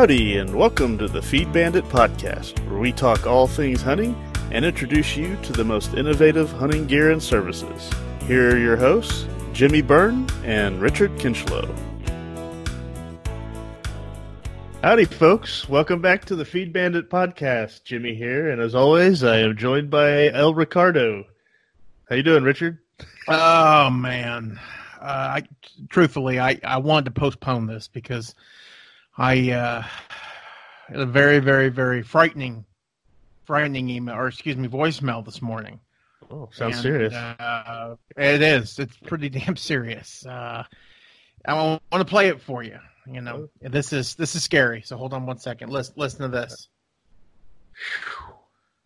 Howdy, and welcome to the Feed Bandit podcast, where we talk all things hunting and introduce you to the most innovative hunting gear and services. Here are your hosts, Jimmy Byrne and Richard Kinchlow. Howdy, folks. Welcome back to the Feed Bandit podcast. Jimmy here, and as always, I am joined by El Ricardo. How you doing, Richard? Oh man, uh, I truthfully, I I wanted to postpone this because I uh, had a very very very frightening, frightening email or excuse me voicemail this morning. Oh, sounds And, serious. Uh, it is. It's pretty damn serious. Uh, I want to play it for you. You know, this is this is scary. So hold on one second. Listen listen to this.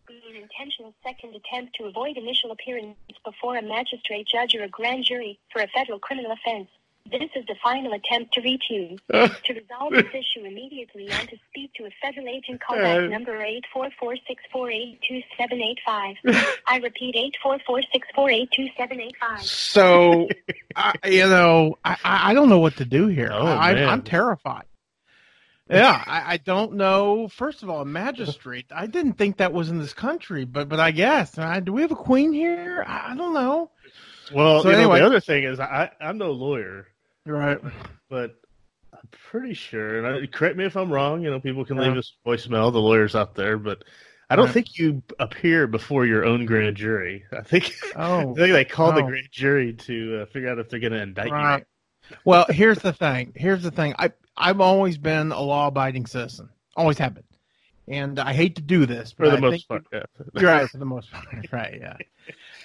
an intentional second attempt to avoid initial appearance before a magistrate judge or a grand jury for a federal criminal offense. This is the final attempt to reach you. to resolve this issue immediately and to speak to a federal agent, call back Uh. number 844-648-2785. I repeat, 844-648-2785. So, I, you know, I, I I don't know what to do here. Oh, I, man. I'm terrified. Yeah, I, I don't know. First of all, a magistrate. I didn't think that was in this country, but but I guess. I, do we have a queen here? I, I don't know. Well, So you know, anyway- the other thing is, I, I'm no lawyer, Right. but I'm pretty sure, and I, correct me if I'm wrong, you know, people can Yeah. leave us voicemail, the lawyers out there, but I don't Right. think you appear before your own grand jury. I think, oh, I think they call the Oh. grand jury to uh, figure out if they're going to indict Right. Well, here's the thing. Here's the thing. I I've always been a law-abiding citizen. Always have been. And I hate to do this, but for the I most think- part. Yeah. You're right for the most part. Right, yeah.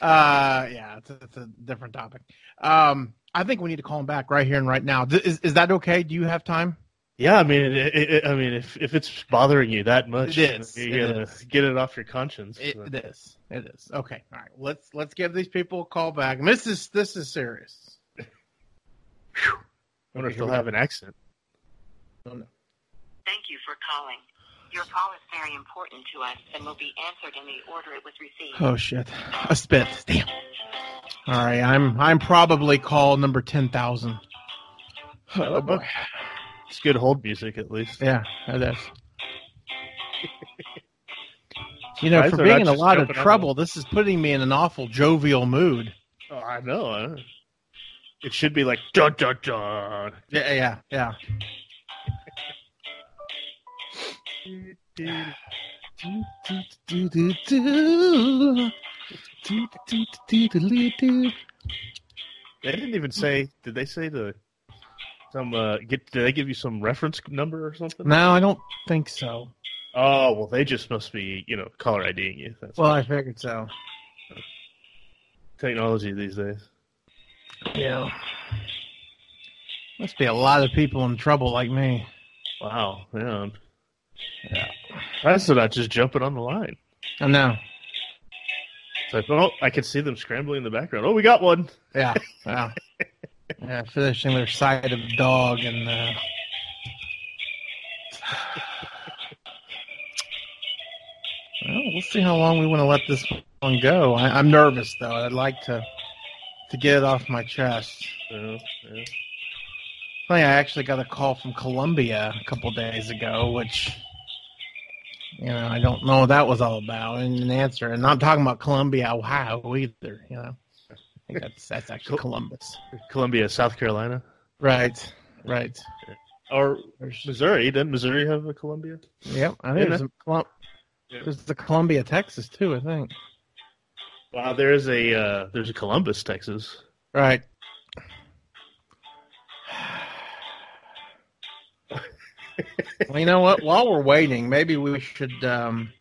Uh, yeah, it's a, it's a different topic. Um, I think we need to call him back right here and right now. Is, is that okay? Do you have time? Yeah, I mean, it, it, it- I mean, if if it's bothering you that much, It is. you It gotta is. get it off your conscience. It, it is. It is. Okay. All right. Let's let's give these people a call back. And this is this is serious. I wonder if Okay, they'll have an accent. Oh no. Thank you for calling. Your call is very important to us and will be answered in the order it was received. Oh shit. A spit. Damn. All right. I'm I'm probably call number ten thousand. Oh boy. It's good hold music at least. Yeah, it is. You know, Surprised for being not in a just lot of jumping on trouble, this is putting me in an awful jovial mood. Oh, I know. Huh? It should be like dun dun dun. Yeah, yeah, yeah. They didn't even say. Did they say the some? Uh, get? Did they give you some reference number or something? No, I don't think so. Oh well, they just must be you know caller IDing you. That's Well, I figured so. technology these days. Yeah. Must be a lot of people in trouble like me. Wow. Yeah. Yeah. That's not just jumping on the line. I know. It's like, oh, I can see them scrambling in the background. Oh, we got one. Yeah, yeah. Yeah, finishing their side of dog and uh Well, we'll see how long we want to let this one go. I, I'm nervous though. I'd like to to get it off my chest. Yeah, yeah. Funny, I actually got a call from Columbia a couple days ago, which you know I don't know what that was all about, and an answer. And I'm not talking about Columbia, Ohio either. You know, I think that's that's actually Columbus. Columbia, South Carolina, Right, right. or Missouri. Didn't Missouri have a Columbia? yep, I think there's, a there's the Columbia, Texas too. I think. Wow, there is a uh, there's a Columbus, Texas. Right. Well, you know what? While we're waiting, maybe we should um,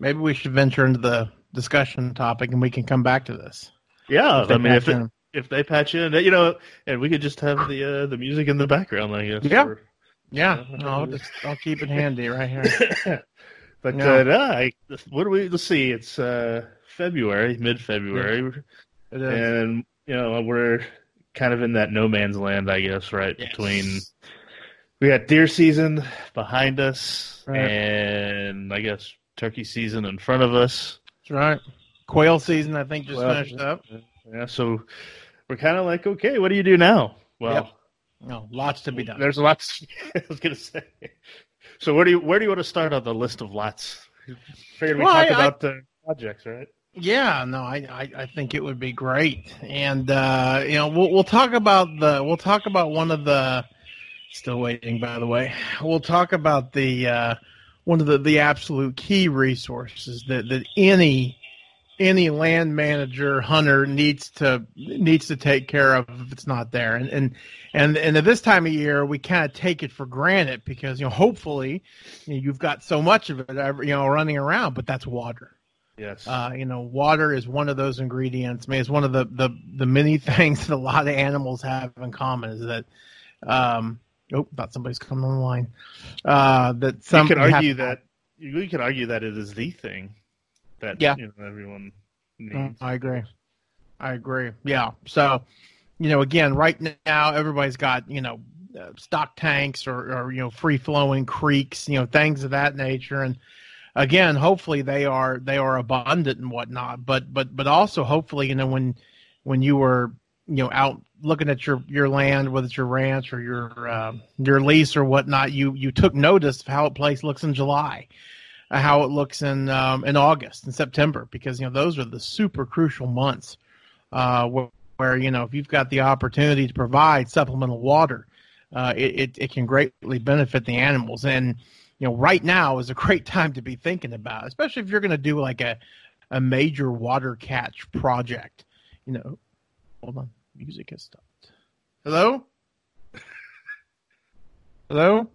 maybe we should venture into the discussion topic, and we can come back to this. Yeah, I mean, if it, if they patch in, you know, and we could just have the uh, the music in the background, I guess. Yeah. or- Yeah, Yeah. no, I'll just I'll keep it handy right here. but Yeah. uh, no, I, what do we? Let's see. It's uh, February, mid February, is. and you know we're kind of in that no man's land, I guess, right Yes. between. We got deer season behind us, Right. and I guess turkey season in front of us. That's right. Quail season, I think, just Well, finished up. Yeah, so we're kind of like, okay, what do you do now? Well, Yep. No, lots to be done. there's lots. I was gonna say, So where do you where do you want to start on the list of lots? Figured we Well, talk I- about the projects, right? Yeah, no, I, I, I think it would be great, and uh, you know, we'll we'll talk about the we'll talk about one of the still waiting, by the way. We'll talk about the uh, one of the the absolute key resources that that any any land manager hunter needs to needs to take care of if it's not there, and and and and at this time of year we kind of take it for granted because you know hopefully you know, you've got so much of it you know running around, but that's water. Yes. Uh, you know, water is one of those ingredients. I mean, it's one of the, the, the many things that a lot of animals have in common is that, um, oh, thought somebody's coming on the line. Uh, that some you can have- argue that you can argue that it is the thing that Yeah. you know, everyone needs. Mm, I agree. I agree. Yeah. So, you know, again, right now everybody's got you know uh, stock tanks or, or you know free flowing creeks, you know things of that nature, and again, hopefully they are they are abundant and whatnot. But but but also hopefully you know when when you were you know out looking at your your land, whether it's your ranch or your uh, your lease or whatnot, you you took notice of how a place looks in July uh, how it looks in um, in August and September because you know those are the super crucial months uh, where, where you know if you've got the opportunity to provide supplemental water, uh, it, it it can greatly benefit the animals and you know right now is a great time to be thinking about, especially if you're going to do like a a major water catch project. You know, hold on, music has stopped. Hello, hello.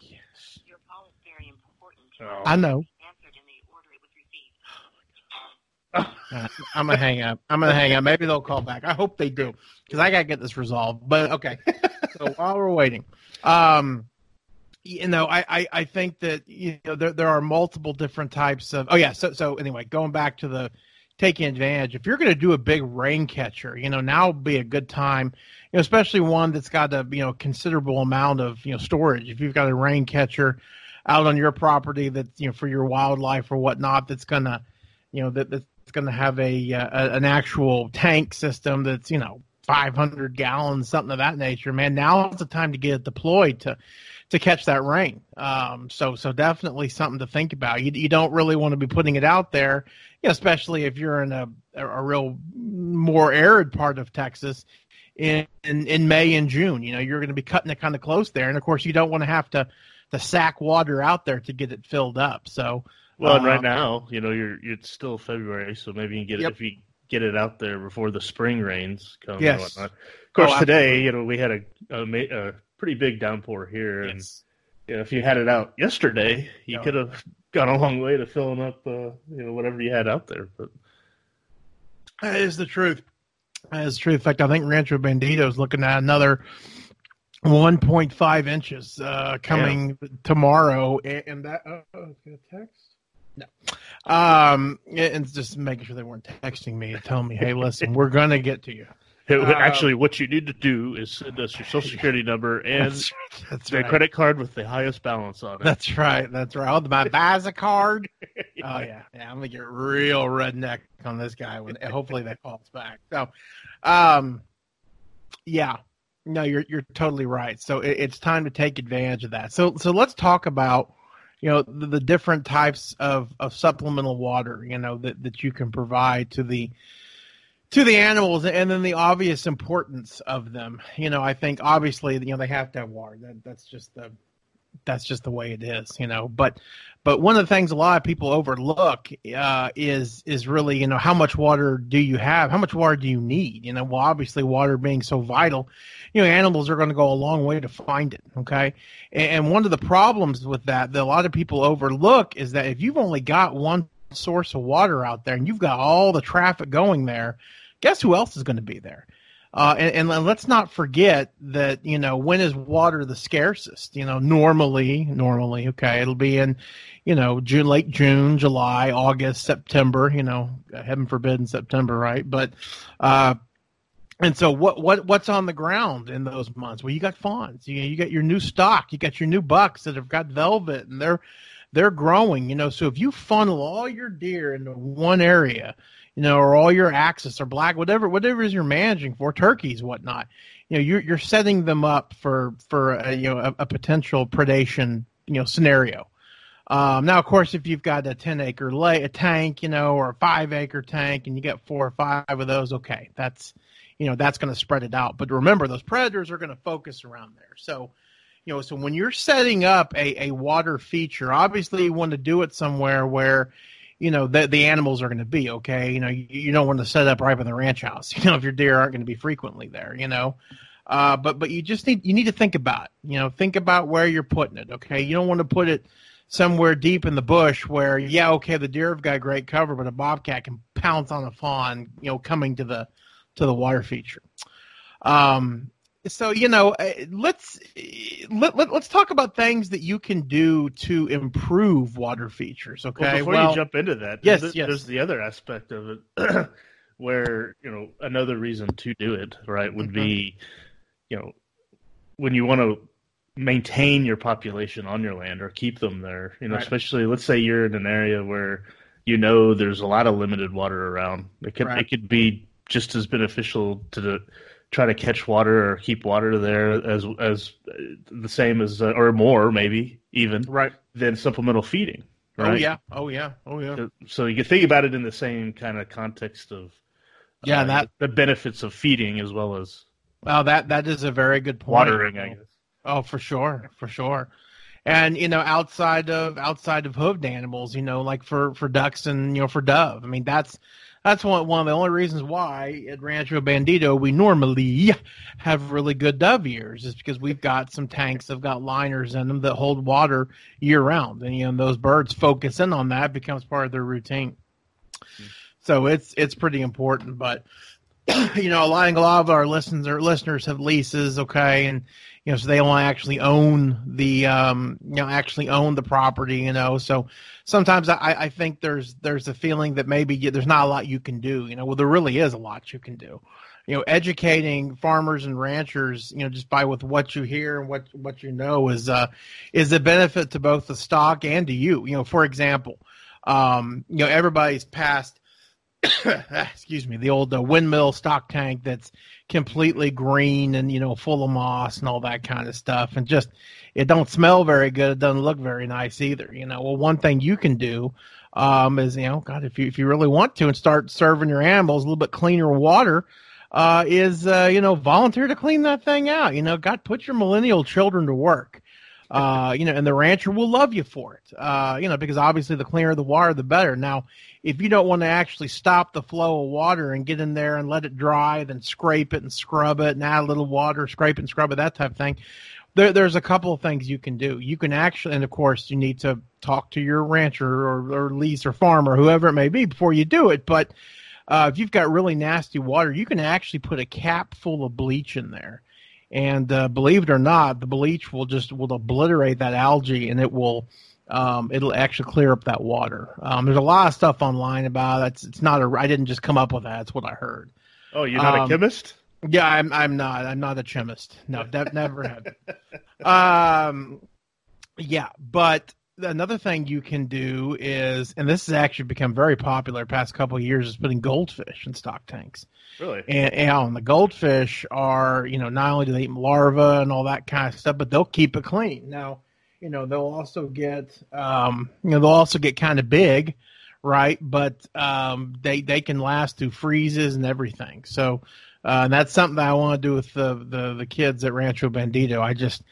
Yes. Your call is very important Oh. I know. Answered in the order it was received. Uh, I'm gonna hang up. I'm gonna hang up. Maybe they'll call back. I hope they do because I gotta get this resolved. But okay. so while we're waiting, um, you know, I, I, I think that you know there there are multiple different types of. Oh yeah. So so anyway, going back to the taking advantage. If you're going to do a big rain catcher, you know now would be a good time. You know, especially one that's got a you know considerable amount of you know storage. If you've got a rain catcher out on your property that's you know for your wildlife or whatnot, that's gonna you know that that's going to have a, uh, a an actual tank system that's you know 500 gallons, something of that nature. Man, now is the time to get it deployed to to catch that rain. Um, so so definitely something to think about. You you don't really want to be putting it out there, you know, especially if you're in a a, real more arid part of Texas. In, in in May and June, you know, you're going to be cutting it kind of close there, and of course, you don't want to have to to sack water out there to get it filled up. So, Well, and right Um, now, you know, you're it's still February, so maybe you can get Yep. it if you get it out there before the spring rains come Yes. and whatnot. Of course, Oh, today, you know, we had a, a a pretty big downpour here, and you know, if you had it out yesterday, you Yeah. could have gone a long way to filling up, uh, you know, whatever you had out there. But That is the truth. That is the truth. In fact, I think Rancho Bandito is looking at another 1.5 inches uh, coming tomorrow. And, and that, oh, oh, is it a text? No. Um, and just making sure they weren't texting me and telling me, hey, listen, we're going to get to you. it- Uh, actually, what you need to do is send us your social security number and That's, that's the right. credit card with the highest balance on it. That's right. That's right. Oh, my Visa card. Oh yeah, yeah. I'm gonna get real redneck on this guy when hopefully that calls back. So, um, yeah, no, you're you're totally right. So it, it's time to take advantage of that. So so let's talk about you know the, the different types of of supplemental water you know that that you can provide to the to the animals and then the obvious importance of them. You know i think obviously you know they have to have water. That that's just the that's just the way it is you know. But but one of the things a lot of people overlook uh, is is really you know how much water do you have? How much water do you need? You know well obviously water being so vital you know animals are going to go a long way to find it okay? And, and one of the problems with that that a lot of people overlook is that if you've only got one source of water out there and you've got all the traffic going there guess who else is going to be there uh, and, and let's not forget that you know when is water the scarcest? You know, normally, normally, okay, it'll be in, you know, June, late June, July, August, September. You know, heaven forbid in September, right? But, uh, and so what what what's on the ground in those months? Well, you got fawns, you you got your new stock, you got your new bucks that have got velvet, and they're they're growing. You know, so if you funnel all your deer into one area, you know, or all your axis or black, whatever, whatever is you're managing for, turkeys, whatnot, you know, you're you're setting them up for for a, you know a, a potential predation you know scenario. Um, now, of course, if you've got a 10 acre lay, a tank, you know, or a five acre tank, and you get four or five of those, okay, that's, you know, that's going to spread it out. But remember, those predators are going to focus around there. So, you know, so when you're setting up a, a water feature, obviously you want to do it somewhere where, you know, the, the animals are going to be okay. You know, you, you don't want to set up right by the ranch house, you know, if your deer aren't going to be frequently there, you know. Uh, but but you just need you need to think about. You know, think about where you're putting it. Okay, you don't want to put it somewhere deep in the bush where yeah okay the deer have got great cover but a bobcat can pounce on a fawn you know coming to the to the water feature um so you know uh, let's let, let, us talk about things that you can do to improve water features okay well, before well, you jump into that yes, there's, yes. there's the other aspect of it where you know another reason to do it right would mm-hmm. be you know when you want to maintain your population on your land or keep them there. You know, right. especially let's say you're in an area where you know there's a lot of limited water around. It could right. it could be just as beneficial to the, try to catch water or keep water there as as the same as uh, or more maybe even right than supplemental feeding. Oh, right? Oh yeah, oh yeah, oh yeah. So, so you can think about it in the same kind of context of yeah, uh, that the benefits of feeding as well as well that that is a very good point. Watering, I guess. Oh, for sure, for sure. And you know, outside of outside of hoofed animals, you know, like for for ducks and you know for dove. I mean, that's that's one one of the only reasons why at Rancho Bandito we normally have really good dove years is because we've got some tanks that've got liners in them that hold water year round, and you know those birds focus in on that becomes part of their routine. So it's it's pretty important, but you know, a lot, of our listeners listeners have leases, okay, and you know, so they don't actually own the, um, you know, actually own the property, you know. So sometimes I, I think there's there's a feeling that maybe you, there's not a lot you can do, you know. Well, there really is a lot you can do. You know, educating farmers and ranchers, you know, just by with what you hear and what what you know is uh is a benefit to both the stock and to you. You know, for example, um, you know, everybody's passed excuse me, the old uh, windmill stock tank that's completely green and you know full of moss and all that kind of stuff, and just it don't smell very good. It doesn't look very nice either. You know, well, one thing you can do um, is you know, God, if you if you really want to and start serving your animals a little bit cleaner water. Uh, is uh, you know volunteer to clean that thing out. You know, God, put your millennial children to work. Uh, you know, and the rancher will love you for it. Uh, you know, because obviously the cleaner the water, the better. Now, if you don't want to actually stop the flow of water and get in there and let it dry, then scrape it and scrub it and add a little water, scrape and scrub it, that type of thing. There, there's a couple of things you can do. You can actually, and of course, you need to talk to your rancher or, or lease or farmer, whoever it may be, before you do it. But uh, if you've got really nasty water, you can actually put a cap full of bleach in there. And uh, believe it or not, the bleach will just will obliterate that algae, and it will um, it'll actually clear up that water. Um, there's a lot of stuff online about it. It's, it's not a. I didn't just come up with that. It's what I heard. Oh, you're not um, a chemist? Yeah, I'm. I'm not. I'm not a chemist. No, that never have. Um, yeah, but another thing you can do is, and this has actually become very popular past couple of years, is putting goldfish in stock tanks. Really? And, and the goldfish are, you know, not only do they eat larvae and all that kind of stuff, but they'll keep it clean. Now, you know they'll also get um, you know they'll also get kind of big right but um, they they can last through freezes and everything so uh, and that's something that i want to do with the, the the kids at rancho bandito i just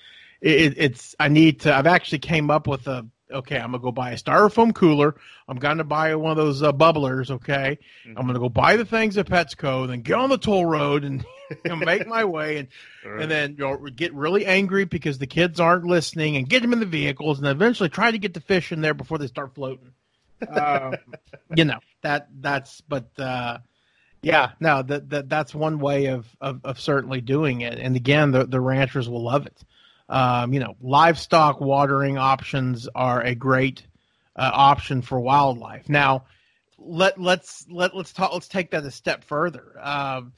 it, it's i need to i've actually came up with a okay i'm gonna go buy a styrofoam cooler i'm gonna buy one of those uh, bubblers okay mm-hmm. i'm gonna go buy the things at petco then get on the toll road and you know, make my way and right. and then you know, get really angry because the kids aren't listening and get them in the vehicles and eventually try to get the fish in there before they start floating. Um, you know that that's but uh, yeah no that, that that's one way of, of, of certainly doing it and again the the ranchers will love it. Um, you know livestock watering options are a great uh, option for wildlife. Now let let's let let's talk let's take that a step further. Um,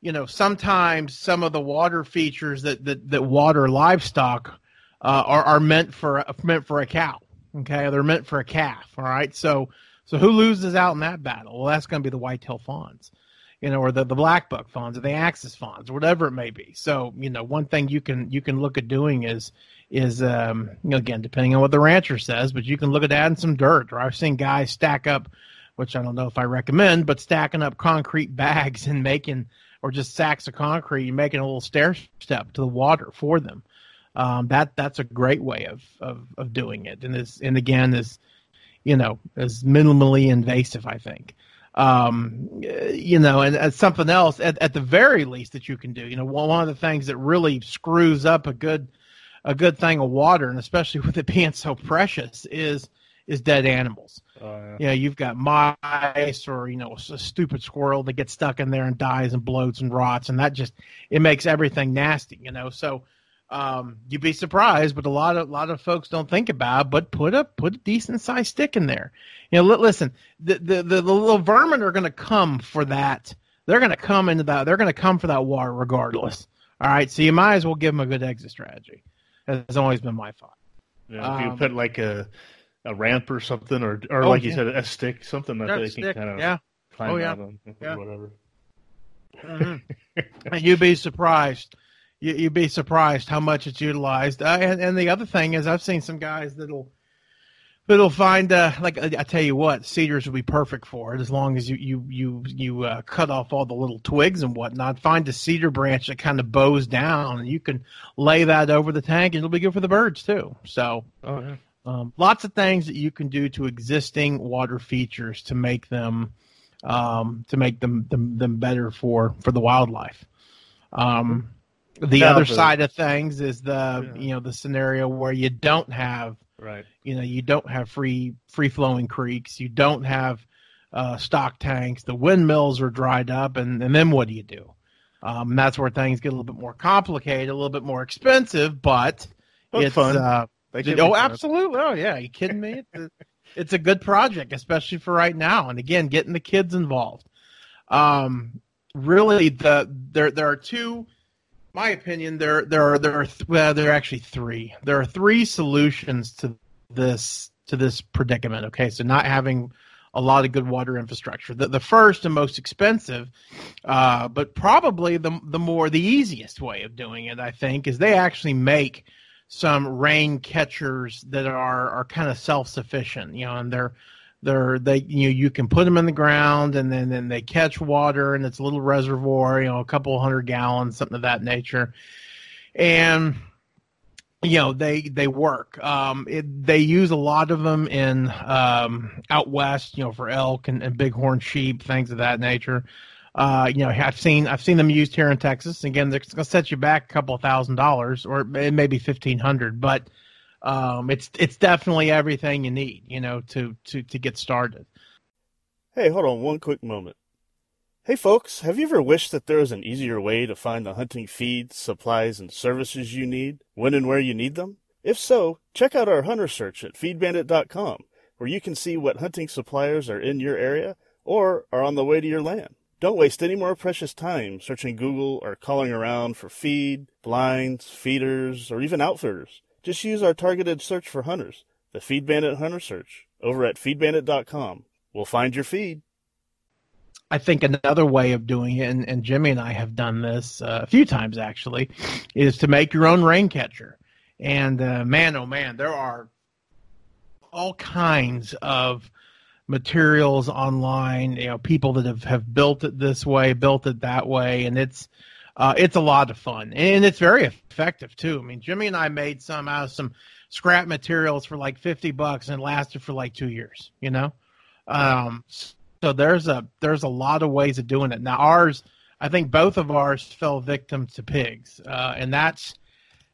you know, sometimes some of the water features that that, that water livestock uh, are are meant for meant for a cow. Okay, they're meant for a calf. All right, so so who loses out in that battle? Well, that's going to be the whitetail fawns, you know, or the the black buck fawns, or the axis or whatever it may be. So you know, one thing you can you can look at doing is is um, you know again depending on what the rancher says, but you can look at adding some dirt. Or I've seen guys stack up, which I don't know if I recommend, but stacking up concrete bags and making or just sacks of concrete and making a little stair step to the water for them. Um, that that's a great way of, of, of doing it, and is and again is you know is minimally invasive. I think um, you know, and, and something else at, at the very least that you can do. You know, one, one of the things that really screws up a good a good thing of water, and especially with it being so precious, is is dead animals. Oh, yeah. You know, you've got mice or you know a stupid squirrel that gets stuck in there and dies and bloats and rots, and that just it makes everything nasty. You know, so um, you'd be surprised, but a lot of a lot of folks don't think about. It, but put a put a decent sized stick in there. You know, listen, the the the, the little vermin are going to come for that. They're going to come into that. They're going to come for that water regardless. All right, so you might as well give them a good exit strategy. Has always been my thought. Yeah, if you um, put like a a ramp or something, or or oh, like yeah. you said, a stick, something that they can kind of yeah. climb oh, yeah. out on, yeah. whatever. Mm-hmm. you'd be surprised. You, would be surprised how much it's utilized. Uh, and, and the other thing is, I've seen some guys that'll that'll find uh, like I, tell you what, cedars would be perfect for it as long as you you you you uh, cut off all the little twigs and whatnot. Find a cedar branch that kind of bows down, and you can lay that over the tank, and it'll be good for the birds too. So, oh, yeah. um, lots of things that you can do to existing water features to make them um, to make them, them them better for for the wildlife. Um, the yeah, other side of things is the yeah. you know the scenario where you don't have right. you know you don't have free free flowing creeks. You don't have uh, stock tanks. The windmills are dried up and, and then what do you do? Um, that's where things get a little bit more complicated a little bit more expensive but That's it's fun. Uh, oh absolutely. Oh yeah. You kidding me? It's, a, it's a good project especially for right now. And again getting the kids involved. Um, really the there there are two my opinion, there there are there are th- well, there are actually three. There are three solutions to this to this predicament. Okay, so not having a lot of good water infrastructure. The, the first and most expensive, uh, but probably the the more the easiest way of doing it, I think, is they actually make some rain catchers that are are kind of self sufficient. You know, and they're they're they you know you can put them in the ground and then then they catch water and it's a little reservoir you know a couple hundred gallons something of that nature. And you know they they work. Um it, they use a lot of them in um out west you know for elk and, and bighorn sheep things of that nature. Uh you know i've seen i've seen them used here in texas. Again it's going to set you back a couple of thousand dollars or maybe fifteen hundred but um, it's it's definitely everything you need, you know, to to to get started. Hey, hold on one quick moment. Hey folks, have you ever wished that there was an easier way to find the hunting feeds, supplies, and services you need when and where you need them? If so, check out our hunter search at feedbandit.com, where you can see what hunting suppliers are in your area or are on the way to your land. Don't waste any more precious time searching Google or calling around for feed, blinds, feeders, or even outfitters. Just use our targeted search for hunters, the Feed Bandit Hunter Search, over at feedbandit.com. We'll find your feed. I think another way of doing it, and, and Jimmy and I have done this uh, a few times actually, is to make your own rain catcher. And uh, man, oh man, there are all kinds of materials online. You know, people that have, have built it this way, built it that way, and it's uh, it's a lot of fun and it's very effective too. I mean, Jimmy and I made some out of some scrap materials for like 50 bucks and lasted for like two years, you know? Um, so there's a, there's a lot of ways of doing it. Now ours, I think both of ours fell victim to pigs. Uh, and that's,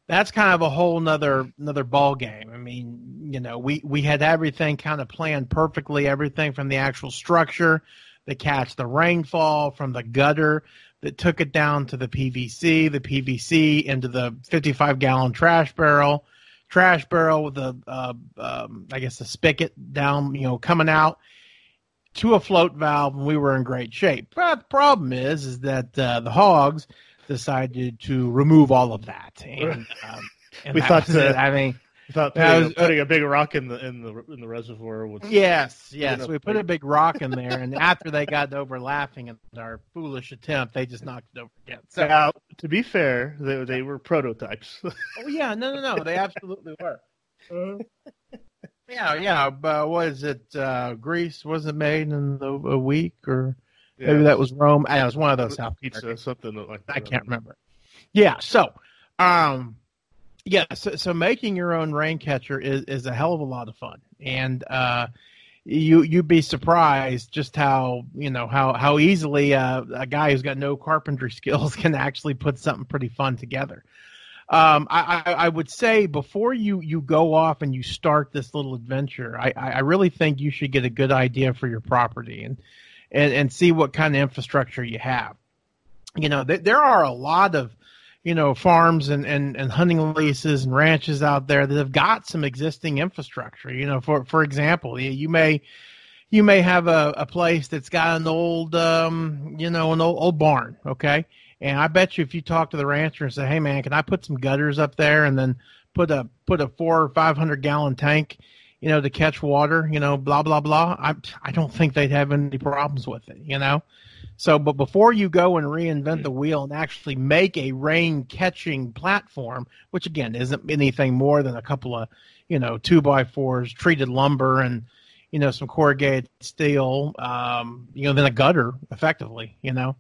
that's kind of a whole nother, another ball game. I mean, you know, we, we had everything kind of planned perfectly, everything from the actual structure, the catch the rainfall from the gutter that took it down to the PVC, the PVC into the 55 gallon trash barrel, trash barrel with a, uh, um, I guess, a spigot down, you know, coming out to a float valve, and we were in great shape. But the problem is, is that uh, the hogs decided to remove all of that, and, um, and we thought, that, I mean, Without Yeah, I putting, was- putting a big rock in the in the in the reservoir. With, Yes, yes. We put a big rock in there, and after they got over laughing at our foolish attempt, they just knocked it over again. So, Now, to be fair, they they were prototypes. oh yeah, no, no, no, they absolutely were. Yeah, yeah. But what is it? Uh, Greece was it made in a, a week, or maybe that was Rome? I, it was one of those South pizza, American something like that. I can't remember. Yeah. So, um, yeah. So, so making your own rain catcher is, is a hell of a lot of fun, and uh, you you'd be surprised just how you know how how easily uh, a guy who's got no carpentry skills can actually put something pretty fun together. Um, I, I, I would say before you, you go off and you start this little adventure, I, I really think you should get a good idea for your property and, and, and see what kind of infrastructure you have you know, th- there are a lot of, you know, farms and, and, and hunting leases and ranches out there that have got some existing infrastructure. You know, for for example, you, may you may have a, a place that's got an old, um, you know, an old, old barn, okay? And I bet you if you talk to the rancher and say, "Hey, man, can I put some gutters up there and then put a put a four or five hundred gallon tank, you know, to catch water, you know, blah blah blah," I I don't think they'd have any problems with it, you know. So, but before you go and reinvent the wheel and actually make a rain catching platform, which again isn't anything more than a couple of, you know, two by fours, treated lumber, and you know some corrugated steel, um, you know, then a gutter, effectively, you know.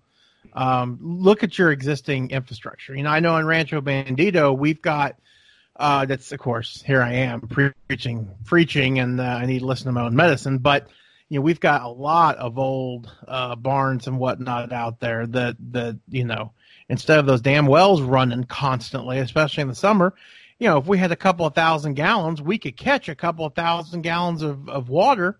Um, look at your existing infrastructure. You know, I know in Rancho Bandito we've got. Uh, that's of course here I am preaching, preaching, and uh, I need to listen to my own medicine. But you know, we've got a lot of old uh, barns and whatnot out there that that you know, instead of those damn wells running constantly, especially in the summer, you know, if we had a couple of thousand gallons, we could catch a couple of thousand gallons of, of water.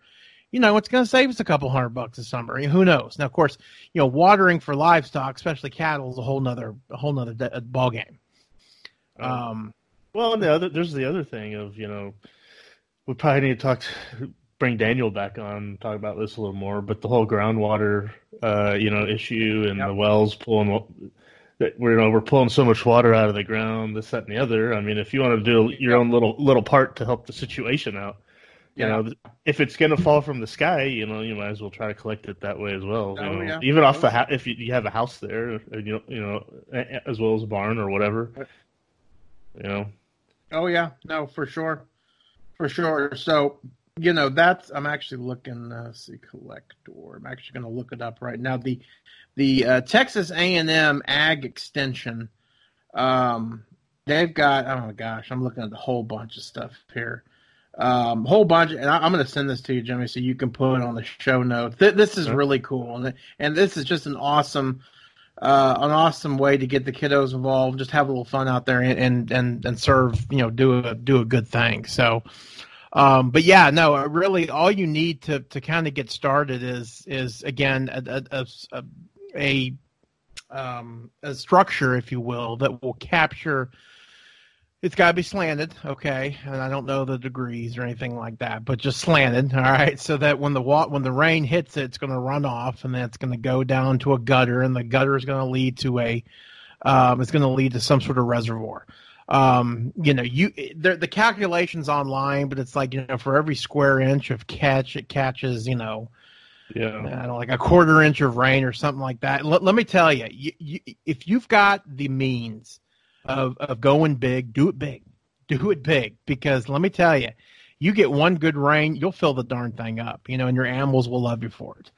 You know, it's going to save us a couple hundred bucks a summer. Who knows? Now, of course, you know, watering for livestock, especially cattle, is a whole nother a whole nother de- ball game. Um, Well, and the other there's the other thing of you know, we probably need to talk to, bring Daniel back on talk about this a little more. But the whole groundwater, uh, you know, issue and Yep. the wells pulling that we're you know we're pulling so much water out of the ground, this that and the other. I mean, if you want to do your own little little part to help the situation out, you Yeah. know, if it's gonna fall from the sky, you know, you might as well try to collect it that way as well. you Oh, know, yeah. even off the ha- if you, you have a house there, you know, you know, as well as a barn or whatever. You know. Oh yeah, no, for sure, for sure. So you know that's I'm actually looking. Uh, let's see, collector. I'm actually going to look it up right now. The the uh, Texas A&M Ag Extension. Um, they've got. Oh my gosh, I'm looking at a whole bunch of stuff here. Um, whole bunch, and I, I'm going to send this to you, Jimmy, so you can put it on the show notes. Th- this is really cool, and and this is just an awesome uh, an awesome way to get the kiddos involved, just have a little fun out there and and and, and serve, you know, do a do a good thing. So, um, but yeah, no, uh, really, all you need to to kind of get started is is again a a, a, a um, a structure, if you will, that will capture. It's got to be slanted, okay, and I don't know the degrees or anything like that, but just slanted, all right, so that when the wa- when the rain hits it, it's going to run off, and then it's going to go down to a gutter, and the gutter is going to lead to a, um, it's going to lead to some sort of reservoir. Um, you know, you the, the calculations online, but it's like you know, for every square inch of catch, it catches, you know, Yeah. I don't know, like a quarter inch of rain or something like that. Let, let me tell you, you, you, if you've got the means of of going big, do it big, do it big. Because let me tell you, you get one good rain, you'll fill the darn thing up, you know, and your animals will love you for it.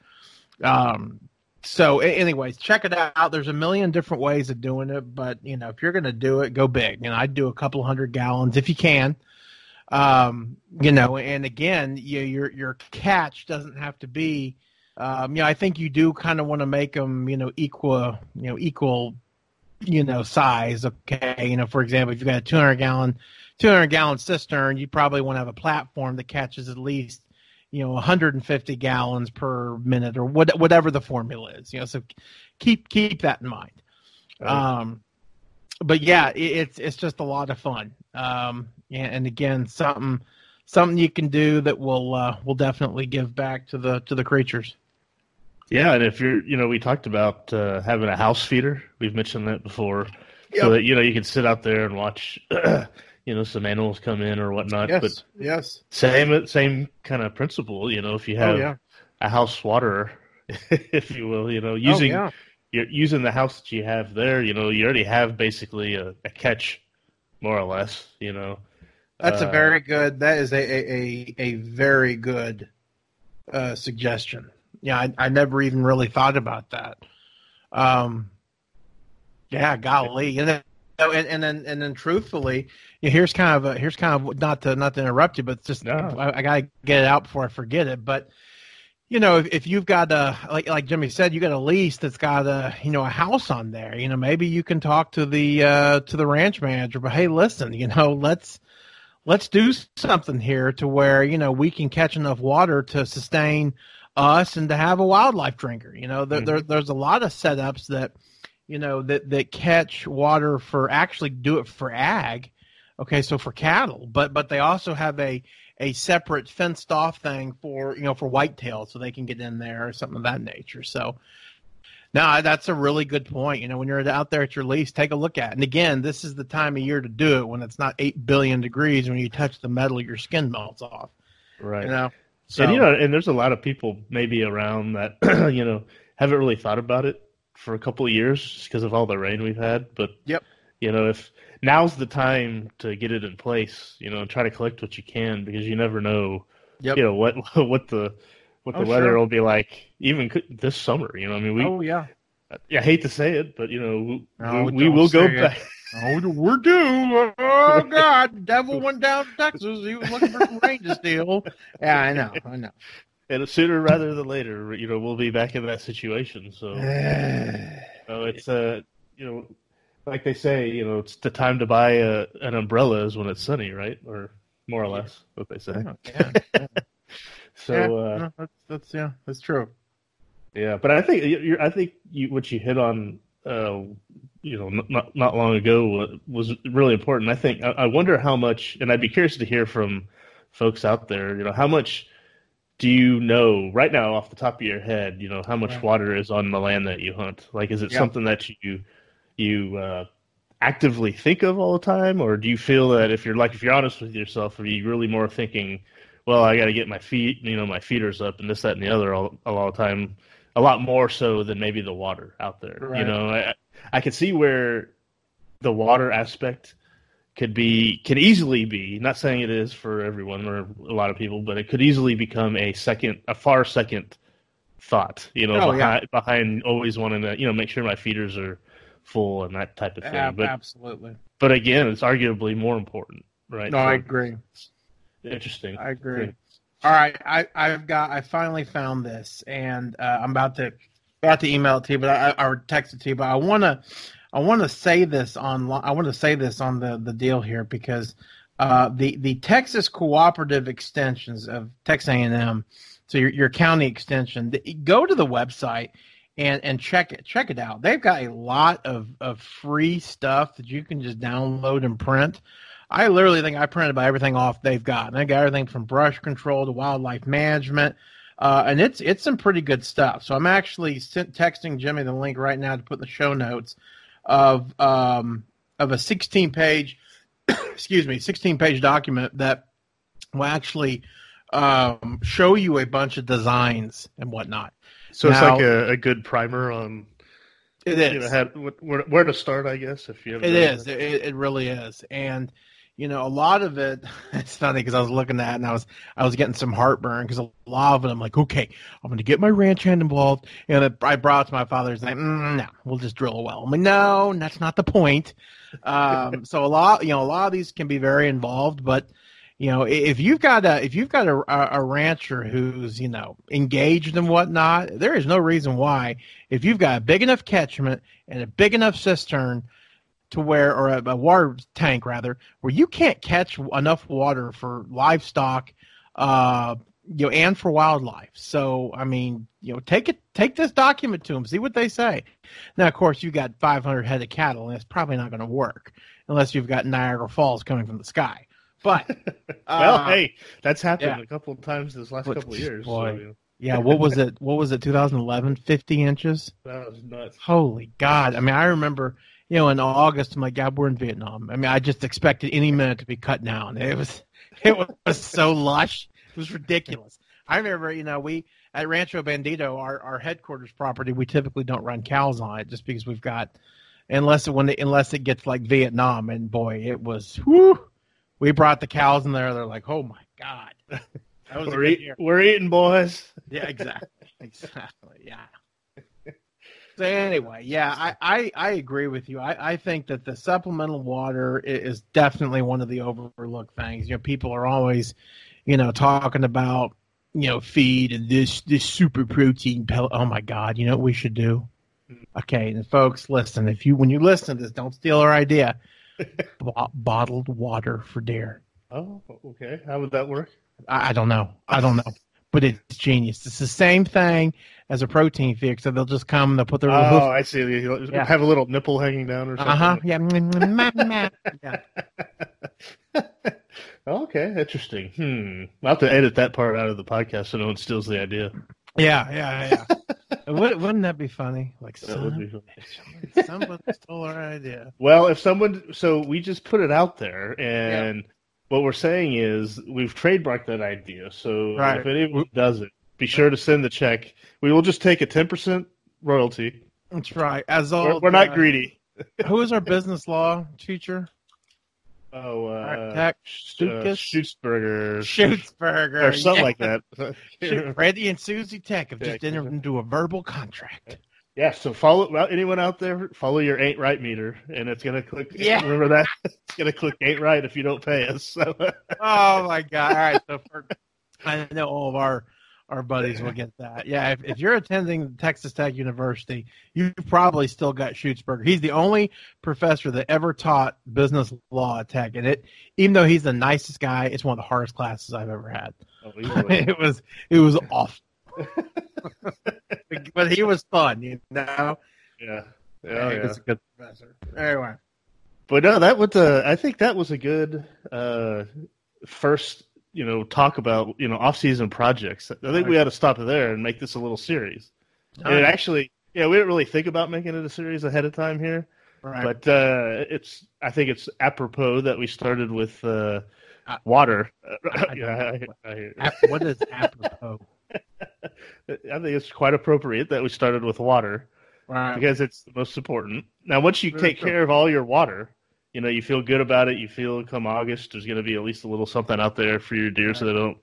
Um, so, anyways, check it out. There's a million different ways of doing it, but you know, if you're to do it, go big. You know, I'd do a couple hundred gallons if you can. Um, you know, and again, you, your your catch doesn't have to be. Um, you know, I think you do kind of want to make them, you know, equal, you know, equal, you know, size. Okay, you know, for example, if you've got a 200 gallon, 200 gallon cistern, you probably want to have a platform that catches at least, you know, 150 gallons per minute or what, whatever the formula is. You know, so keep keep that in mind. Um, but yeah, it, it's it's just a lot of fun. Um, and, and again, something something you can do that will uh, will definitely give back to the to the creatures. Yeah, and if you're, you know, we talked about uh, having a house feeder. We've mentioned that before, Yep. so that you know you can sit out there and watch, you know some animals come in or whatnot. yes, But yes. same same kind of principle. You know, if you have oh yeah. a house water, if you will, you know, Oh, using yeah. you're using the house that you have there. You know, you already have basically a, a catch, more or less. You know, That's a Uh, very good. That is a a, a, a very good uh, suggestion. Yeah, I, I never even really thought about that. Um, yeah, golly, and and, and then and then truthfully, yeah, here's kind of a, here's kind of not to not to interrupt you, but just No. I, I gotta get it out before I forget it. But you know, if, if you've got a like like Jimmy said, you got a lease that's got a you know a house on there. You know, maybe you can talk to the uh, to the ranch manager. But hey, listen, you know, let's let's do something here to where you know we can catch enough water to sustain us and to have a wildlife drinker. You know, there, there there's a lot of setups that you know that that catch water for actually do it for ag. Okay, so for cattle, but but they also have a a separate fenced off thing for you know for whitetail so they can get in there or something of that nature. So. No, that's a really good point. You know, when you're out there at your lease, take a look at. It. And again, this is the time of year to do it when it's not eight billion degrees. When you touch the metal, your skin melts off. right? You know, so And you know, and there's a lot of people maybe around that you know haven't really thought about it for a couple of years just because of all the rain we've had. But Yep. you know, if now's the time to get it in place, you know, and try to collect what you can because you never know, Yep. you know, what what the what the Oh, weather sure. will be like even this summer. You know, I mean, we oh yeah, I hate to say it, but you know, we, No, we, we will go it. back. oh we're due. Oh God, the devil went down to Texas. He was looking for some rain to steal. Yeah, I know, I know. And sooner rather than later, you know, we'll be back in that situation. So, so it's uh, you know, like they say, you know, it's the time to buy a, an umbrella is when it's sunny, right? Or more or less what they say. yeah, yeah. So, yeah, uh, no, that's that's yeah, that's true. yeah, but I think you're, I think you, what you hit on, uh, you know, not not long ago was really important. I think I, I wonder how much, and I'd be curious to hear from folks out there. You know, how much do you know right now off the top of your head? You know, how much Right. water is on the land that you hunt? Like, is it Yeah. something that you you uh, actively think of all the time, or do you feel that if you're like if you're honest with yourself, are you really more thinking? Well, I got to get my feet, you know, my feeders up, and this, that, and the other all, a lot of time a lot more so than maybe the water out there. You know, I I could see where the water aspect could be can easily be not saying it is for everyone or a lot of people, but it could easily become a second a far second thought. You know, Oh, yeah. behind behind always wanting to you know make sure my feeders are full and that type of thing. But absolutely. but again, it's arguably more important, right? No, So, I agree. interesting. I agree. Yeah. All right, I, I've got. I finally found this, and uh, I'm about to about to email it to you, but I, I or text it to you. But I want to, I want to say this on. I want to say this on the the deal here because uh, the the Texas Cooperative Extensions of Texas A&M, so your your county extension. the- Go to the website and and check it check it out. They've got a lot of of free stuff that you can just download and print. I literally think I printed about everything off they've got. And they got everything from brush control to wildlife management, uh, and it's it's some pretty good stuff. So I'm actually sent, texting Jimmy the link right now to put in the show notes of um, of a 16 page, excuse me, 16 page document that will actually um, show you a bunch of designs and whatnot. So it's like a, a good primer on It you know, how, where, where to start, I guess. If you have It is. It, it really is. And you know, a lot of it. It's funny because I was looking at and I was I was getting some heartburn because a lot of it. I'm like, okay, I'm going to get my ranch hand involved, and it, I brought to my father's like, mm, no, we'll just drill a well. I'm like, no, that's not the point. Um, so a lot, you know, a lot of these can be very involved, but you know, if you've got a if you've got a, a rancher who's you know engaged and whatnot, there is no reason why if you've got a big enough catchment and a big enough cistern to where or a, a water tank rather where you can't catch enough water for livestock uh you know and for wildlife so i mean you know take it take this document to them see what they say now of course you've got 500 head of cattle and it's probably not going to work unless you've got niagara falls coming from the sky but well, uh, hey, that's happened yeah. a couple of times this last But, couple of years. boy. So, you know, yeah what was it what was it 2011 50 inches that was nuts. Holy God! I mean, I remember, you know, in August, I'm like, God, we're in Vietnam. I mean, I just expected any minute to be cut down. It was, it was so lush. It was ridiculous. I remember, you know, we at Rancho Bandito, our, our headquarters property, we typically don't run cows on it just because we've got, unless it, when it, unless it gets like Vietnam, and boy, it was. Whew, we brought the cows in there. They're like, oh my god, that was We're, good eat, year. we're eating, boys. Yeah, exactly. exactly. Yeah. Anyway, yeah, I, I, I agree with you. I, I think that the supplemental water is definitely one of the overlooked things. You know, people are always, you know, talking about, you know, feed and this this super protein pellet. Oh my God, you know what we should do? Mm-hmm. Okay, and folks, listen. If you when you listen to this, don't steal our idea. Bo- bottled water for deer. Oh, okay. How would that work? I, I don't know. I don't know. But it's genius. It's the same thing as a protein fix. So they'll just come, and they'll put their little Oh, I see. You Yeah. have a little nipple hanging down or something. uh huh. Yeah. yeah. okay, interesting. Hmm. I'll have to edit that part out of the podcast so no one steals the idea. Yeah. Yeah. Yeah. Would, wouldn't that be funny? Like, That son would be a fun. stole our idea. Well, if someone, so we just put it out there, and what we're saying is we've trademarked that idea. So Right. if anyone does it, be sure to send the check. We will just take a ten percent royalty. That's right. As We're, we're not uh, greedy. Who is our business law teacher? Oh, uh, Tech uh, Stukas? Schutzenberger Schutzenberger. or something yeah. like that. Shoot, Randy and Susie Tech have just entered into a verbal contract. Yeah, so follow well, anyone out there, follow your ain't right meter, and it's gonna click. Yeah. remember that it's gonna click ain't right if you don't pay us. So Oh my god! All right, so for, I know all of our our buddies will get that. Yeah, if, if you're attending Texas Tech University, you've probably still got Schutzberger. He's the only professor that ever taught business law at Tech, and it even though he's the nicest guy, it's one of the hardest classes I've ever had. Oh, it was it was awful, but he was fun, you know. yeah, he yeah, yeah. was a good professor. Anyway, But no, that was a. I think that was a good uh, first. You know, talk about you know off-season projects. I think we ought to stop it there and make this a little series. And it actually, yeah, we didn't really think about making it a series ahead of time here, right. but uh, it's. I think it's apropos that we started with uh, I- water. I yeah, I, I, what is apropos? I think it's quite appropriate that we started with water Right. because it's the most important. Now, once you Very take true. care of all your water, you know you feel good about it. You feel come August, there's going to be at least a little something out there for your deer, so they don't,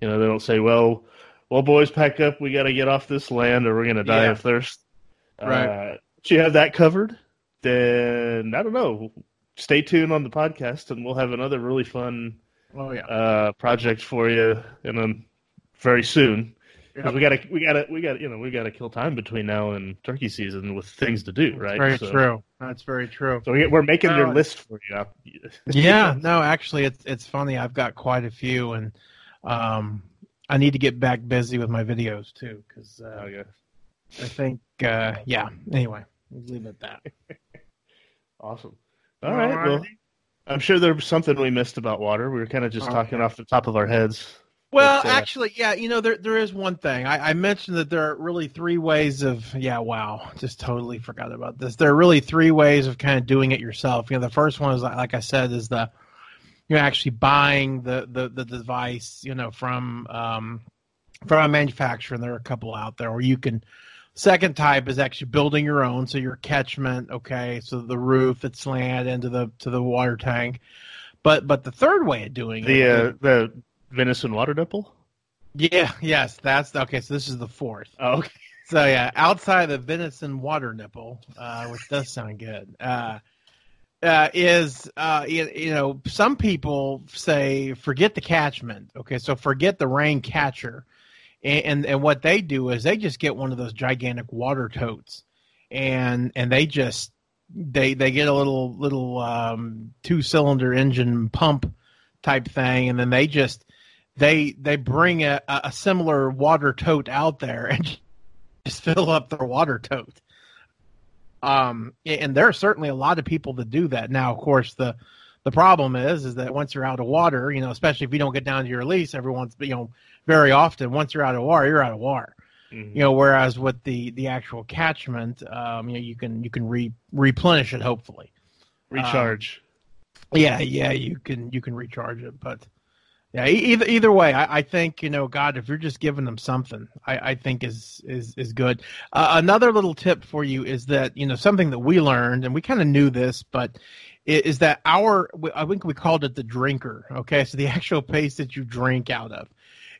you know, they don't say, "Well, well, boys, pack up. We got to get off this land, or we're going to die Yeah. of thirst." Right. Uh, if you have that covered, then I don't know. Stay tuned on the podcast, and we'll have another really fun Oh yeah. uh, project for you, and then very soon. Because Yep. we gotta, we gotta, we gotta, you know, we gotta kill time between now and turkey season with things to do, right? Very So- true. That's very true. So we, we're making your Oh. list for you. yeah, no, actually, it's it's funny. I've got quite a few, and um, I need to get back busy with my videos too, because uh, Oh, yeah. I think, uh, yeah. Anyway, we'll leave it at that. Awesome. All right. Well, I'm sure there was something we missed about water. We were kind of just Okay. talking off the top of our heads. Well, But, uh, actually, yeah, you know, there there is one thing. I, I mentioned that there are really three ways of yeah, wow, just totally forgot about this. There are really three ways of kind of doing it yourself. You know, the first one is like I said, is the you're actually buying the the, the device, you know, from um from a manufacturer, and there are a couple out there where you can second type is actually building your own, so your catchment, okay, so the roof it's slant into the to the water tank. But but the third way of doing The it uh, the venison water nipple. yeah, yes, that's okay. So this is the fourth. Oh, okay. So yeah, outside the venison water nipple, uh, which does sound good, uh, uh, is uh, you, you know some people say forget the catchment. Okay, so forget the rain catcher, and, and and what they do is they just get one of those gigantic water totes, and and they just they they get a little little um, two cylinder engine pump type thing, and then they just they they bring a, a similar water tote out there and just fill up their water tote. Um, and there are certainly a lot of people that do that. Now, of course, the the problem is is that once you're out of water, you know, especially if you don't get down to your lease, everyone's you know, very often, once you're out of water, you're out of water. Mhm. You know, whereas with the the actual catchment, um, you know, you can you can re- replenish it hopefully. recharge. Yeah, yeah, you can you can recharge it, but yeah, either either way, I, I think you know, God, if you're just giving them something, I, I think is is is good. Uh, another little tip for you is that you know something that we learned, and we kind of knew this, but is that our I think we called it the drinker. Okay, so the actual paste that you drink out of.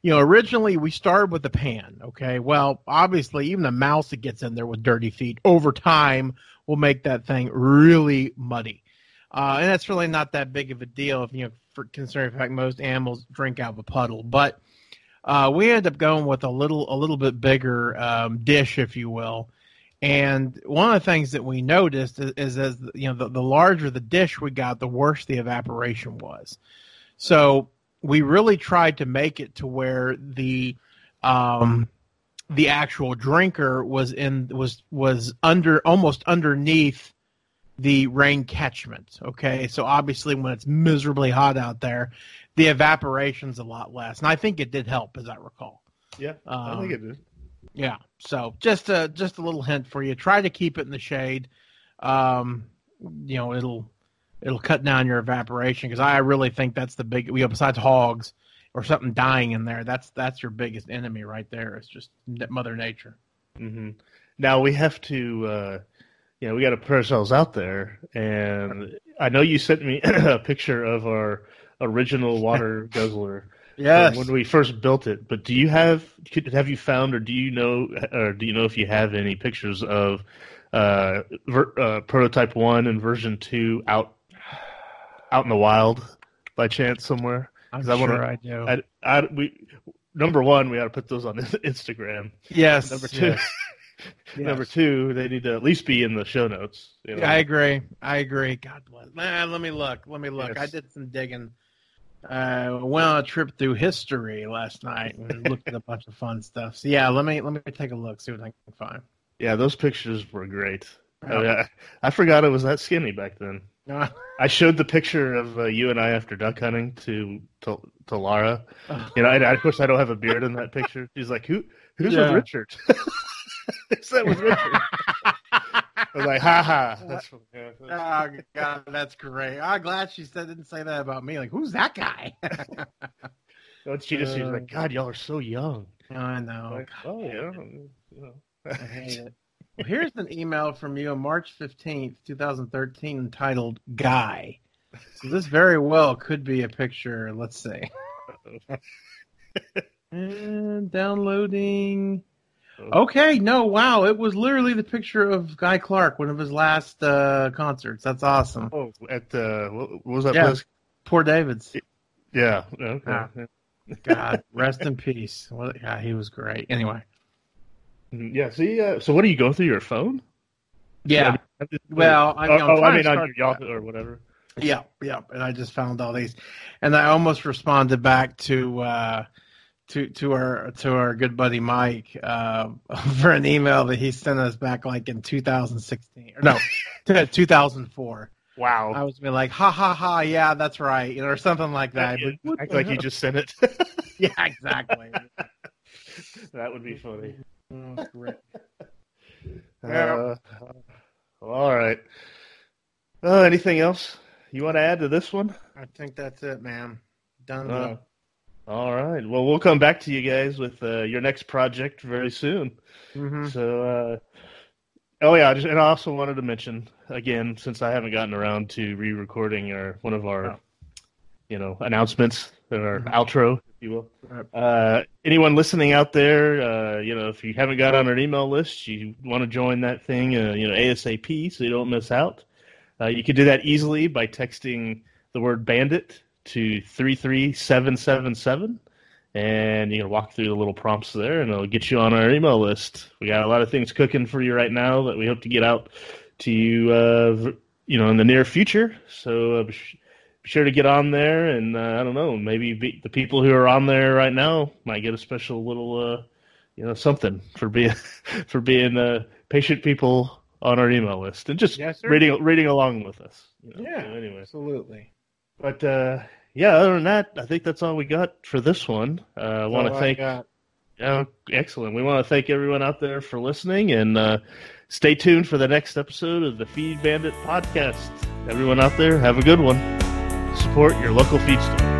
You know, originally we started with the pan. Okay, well, obviously, even the mouse that gets in there with dirty feet over time will make that thing really muddy. Uh, and that's really not that big of a deal if you know, for considering the fact most animals drink out of a puddle. But uh, we ended up going with a little, a little bit bigger um, dish, if you will. And one of the things that we noticed is, is as you know, the, the larger the dish we got, the worse the evaporation was. So we really tried to make it to where the um, the actual drinker was in was was under almost underneath the rain catchment. Okay, so obviously when it's miserably hot out there, the evaporation's a lot less, and I think it did help, as I recall. Yeah, I Um, think it did. Yeah. So just a just a little hint for you. Try to keep it in the shade. Um, you know, it'll it'll cut down your evaporation because I really think that's the big. You know, besides hogs or something dying in there, that's that's your biggest enemy right there. It's just Mother Nature. Mm-hmm. Now we have to, uh, you know, we got to put ourselves out there. And I know you sent me a picture of our original water guzzler from when we first built it. But do you have could- have you found or do you know or do you know if you have any pictures of uh, ver, uh, prototype one and version two out out in the wild by chance somewhere? I'm 'cause I sure wanna- I do. I, I, we number one, we got to put those on Instagram. yes. Number two, yes, number two, they need to at least be in the show notes. you know. Yeah, I agree. I agree. God bless. Let me look. Let me look. Yes. I did some digging. Uh, went on a trip through history last night and looked at a bunch of fun stuff. So yeah, let me let me take a look, see what I can find. yeah, those pictures were great. I, mean, I, I forgot it was that skinny back then. Uh, I showed the picture of uh, you and I after duck hunting to to, to Lara. You know, and of course I don't have a beard in that picture. She's like, "Who? Who's Yeah. with Richard?" Is that with Richard? I was like, "Ha ha." That's, yeah, that's- oh God, that's great. I'm glad she said didn't say that about me. Like, who's that guy? Once she just she was Uh, like, "God, y'all are so young." I know. Like, oh yeah, you know. I hate it. Well, here's an email from you on March 15th, 2013, entitled Guy. So this very well could be a picture. Let's see. and downloading. Okay, no, wow. It was literally the picture of Guy Clark, one of his last uh, concerts. That's awesome. Oh, at uh, what, was that Yeah. place? Poor David's. Yeah. Okay. Ah. God, rest in peace. Well, yeah, he was great. Anyway. Mhm. Yeah. See, uh, so what do you go through your phone? Yeah. Have you- Well, I oh, mean, I'm oh, I mean on your Yahoo or whatever. Yeah, yeah, and I just found all these, and I almost responded back to uh, to to our to our good buddy Mike uh, for an email that he sent us back like in 2016 or no, 2004. Wow. I was being like, ha ha ha, yeah, that's right, you know, or something like that. But Act like you just sent it. yeah, exactly. that would be funny. Oh, great. Uh, all right. Uh, anything else you want to add to this one? I think that's it, man. Done. All right. Well, we'll come back to you guys with uh, your next project very soon. hmm So, uh, oh yeah, just, and I also wanted to mention again, since I haven't gotten around to re-recording our one of our, Oh. you know, announcements or our Mhm. outro, if you will. Uh, anyone listening out there, uh, you know, if you haven't got on our email list, you want to join that thing, uh, you know, ASAP, so you don't miss out. Uh, you can do that easily by texting the word "bandit" to three three seven seven seven and you can walk through the little prompts there and it'll get you on our email list we got a lot of things cooking for you right now that we hope to get out to you uh, you know in the near future so uh, be sure to get on there and uh, i don't know maybe be, the people who are on there right now might get a special little uh, you know something for being for being uh, patient people on our email list and just Yes, reading reading along with us you know? Yeah. So anyway Absolutely. but uh, yeah, other than that, I think that's all we got for this one. Uh, I want to thank got- Oh, excellent. We want to thank everyone out there for listening and uh, stay tuned for the next episode of the Feed Bandit podcast. Everyone out there, have a good one. Support your local feed store.